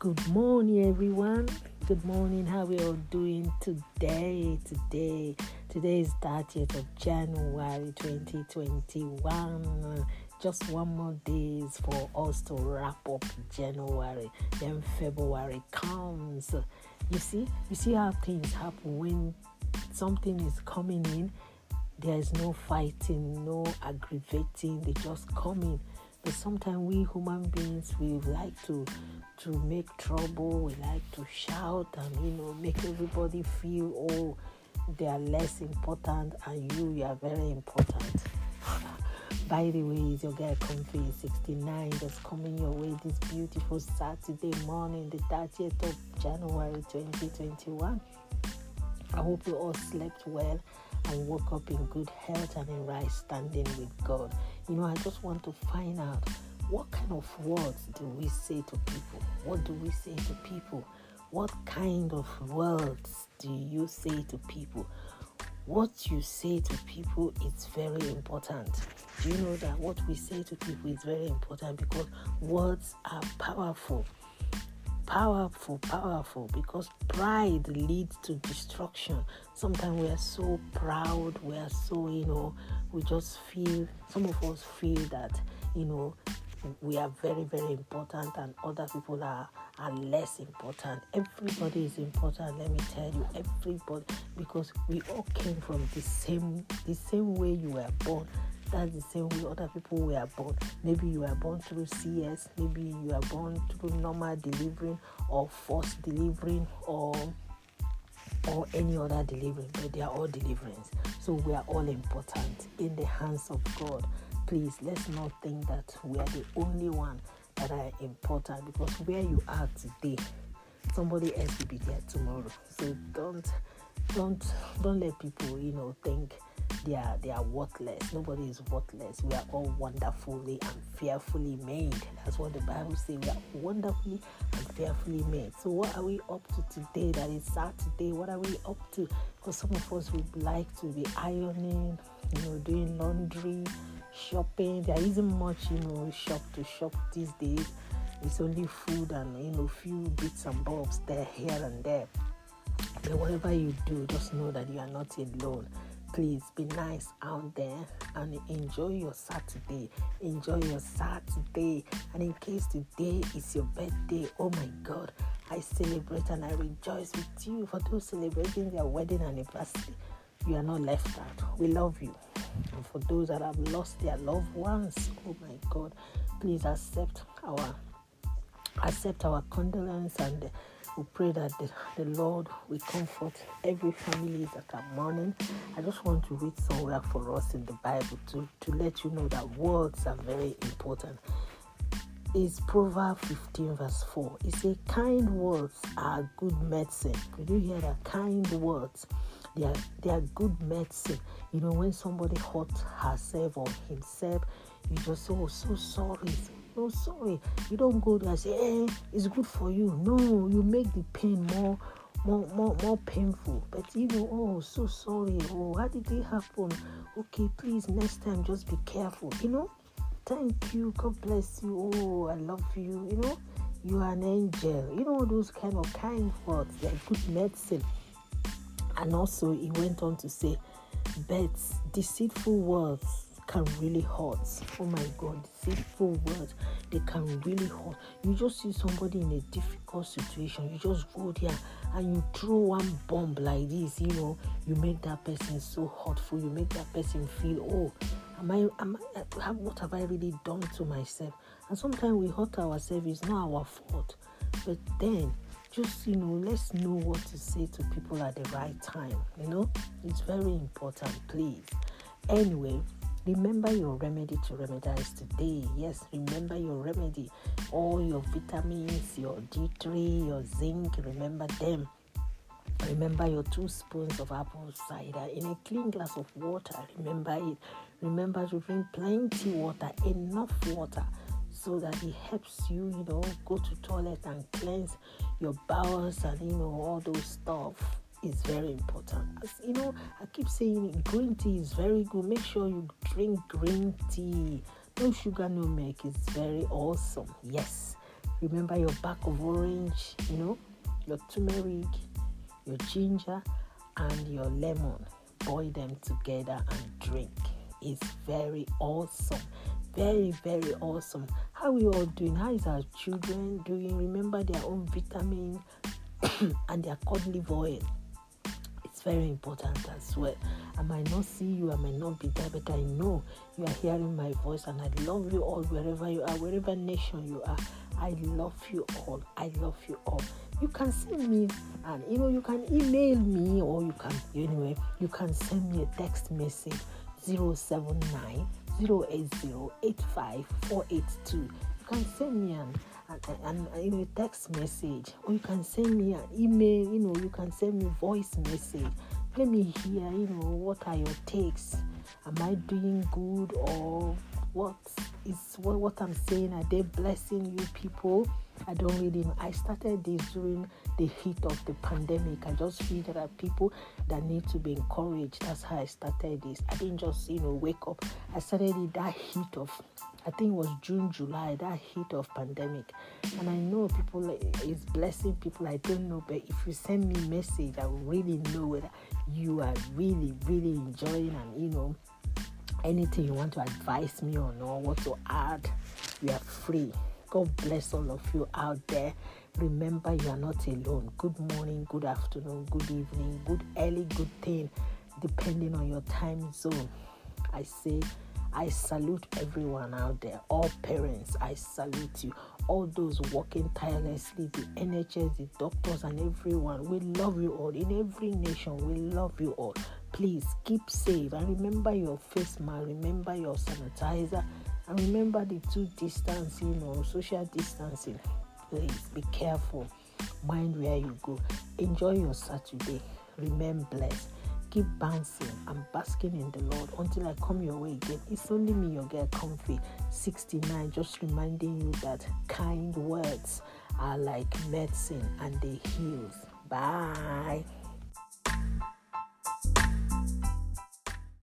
Good morning, everyone. Good morning. How are we all doing today? Today, today is 30th of January 2021. Just one more days for us to wrap up January. Then February comes. You see, you see how things happen when something is coming in. There is no fighting, no aggravating. They just come in. But sometimes we human beings we like to to make trouble. We like to shout and you know make everybody feel oh they are less important and you you are very important. By the way, it's your guy Comfy 69 that's coming your way this beautiful Saturday morning, the 30th of January 2021. I hope you all slept well and woke up in good health and in right standing with God. You know, I just want to find out what kind of words do we say to people? What do we say to people? What kind of words do you say to people? What you say to people is very important. Do you know that what we say to people is very important because words are powerful? Powerful, powerful because pride leads to destruction. Sometimes we are so proud, we are so, you know, we just feel, some of us feel that, you know, we are very very important and other people are are less important everybody is important let me tell you everybody because we all came from the same the same way you were born that's the same way other people were born. Maybe you were born through cs maybe you were born through normal delivering or forced delivering or or any other delivery but they are all deliverance. So we are all important in the hands of god. Please let's not think that we are the only one that are important because where you are today somebody else will be there tomorrow. So don't don't don't let people you know think they are they are worthless nobody is worthless we are all wonderfully and fearfully made that's what the bible says we are wonderfully and fearfully made so what are we up to today that is saturday what are we up to because some of us would like to be ironing you know doing laundry shopping. There isn't much, you know, shop to shop these days. It's only food and you know, few bits and bobs there, here and there. But whatever you do, just know that you are not alone. Please be nice out there and enjoy your Saturday. Enjoy your Saturday. And in case today is your birthday, oh my God, I celebrate and I rejoice with you for those celebrating their wedding anniversary. You are not left out. We love you. And for those that have lost their loved ones, oh my God, please accept our accept our condolence and we pray that the, the Lord will comfort every family that are mourning. I just want to read somewhere for us in the Bible to, to let you know that words are very important. It's Proverbs 15 verse 4. It says, Kind words are good medicine. Did you hear that? Kind words they are they are good medicine. You know, when somebody hurts herself or himself, you just say, Oh, so sorry. No, sorry. You don't go there and say, Hey, it's good for you. No, you make the pain more more more more painful. But you know, oh so sorry. Oh, how did it happen? Okay, please next time just be careful. You know? Thank you, God bless you. Oh, I love you, you know. You are an angel. You know those kind of kind words, they're good medicine. And also, he went on to say, but deceitful words can really hurt. Oh my God, deceitful words, they can really hurt. You just see somebody in a difficult situation, you just go there and you throw one bomb like this, you know, you make that person so hurtful, you make that person feel, oh, am I, am I, what have I really done to myself? And sometimes we hurt ourselves, it's not our fault. But then just you know let's know what to say to people at the right time you know it's very important please anyway remember your remedy to remedize today. Yes remember your remedy. All your vitamins your d3 your zinc remember them. Remember your two spoons of apple cider in a clean glass of water. Remember it. Remember to drink plenty water enough water so that it helps you, you know, go to toilet and cleanse your bowels and you know all those stuff is very important. As you know, I keep saying green tea is very good. Make sure you drink green tea. No sugar, no milk is very awesome. Yes. Remember your back of orange, you know, your turmeric, your ginger, and your lemon. Boil them together and drink. It's very awesome. Very, very awesome. How we all doing? How is our children doing? Remember their own vitamin and their cod liver oil. Very important as well. I might not see you, I might not be there, but I know you are hearing my voice, and I love you all wherever you are, wherever nation you are. I love you all. I love you all. You can send me and you know you can email me or you can anyway you can send me a text message 079 080 You can send me an and, and, you know text message. Or you can send me an email you know you can send me voice message. Let me hear you know what are your takes? Am i doing good or what is what, what i'm saying are they blessing you people? I don't really know. I started this during the heat of the pandemic. I just feel there are people that need to be encouraged. That's how i started this. I didn't just you know wake up. I started it that heat of I think it was June, July, that heat of pandemic. And I know people is blessing people. I don't know, but if you send me message, I will really know whether you are really, really enjoying and you know anything you want to advise me on or what to add, you are free. God bless all of you out there. Remember, you are not alone. Good morning, good afternoon, good evening, good early, good thing, depending on your time zone. I say I salute everyone out there, all parents, I salute you. All those working tirelessly, the NHS, the doctors, and everyone. We love you all. In every nation, we love you all. Please keep safe and remember your face mask, remember your sanitizer, and remember the two distancing or social distancing. Please be careful. Mind where you go. Enjoy your Saturday. Remain blessed keep bouncing and basking in the Lord until I come your way again. It's only me, your girl Comfy 69, just reminding you that kind words are like medicine and they heal. Bye.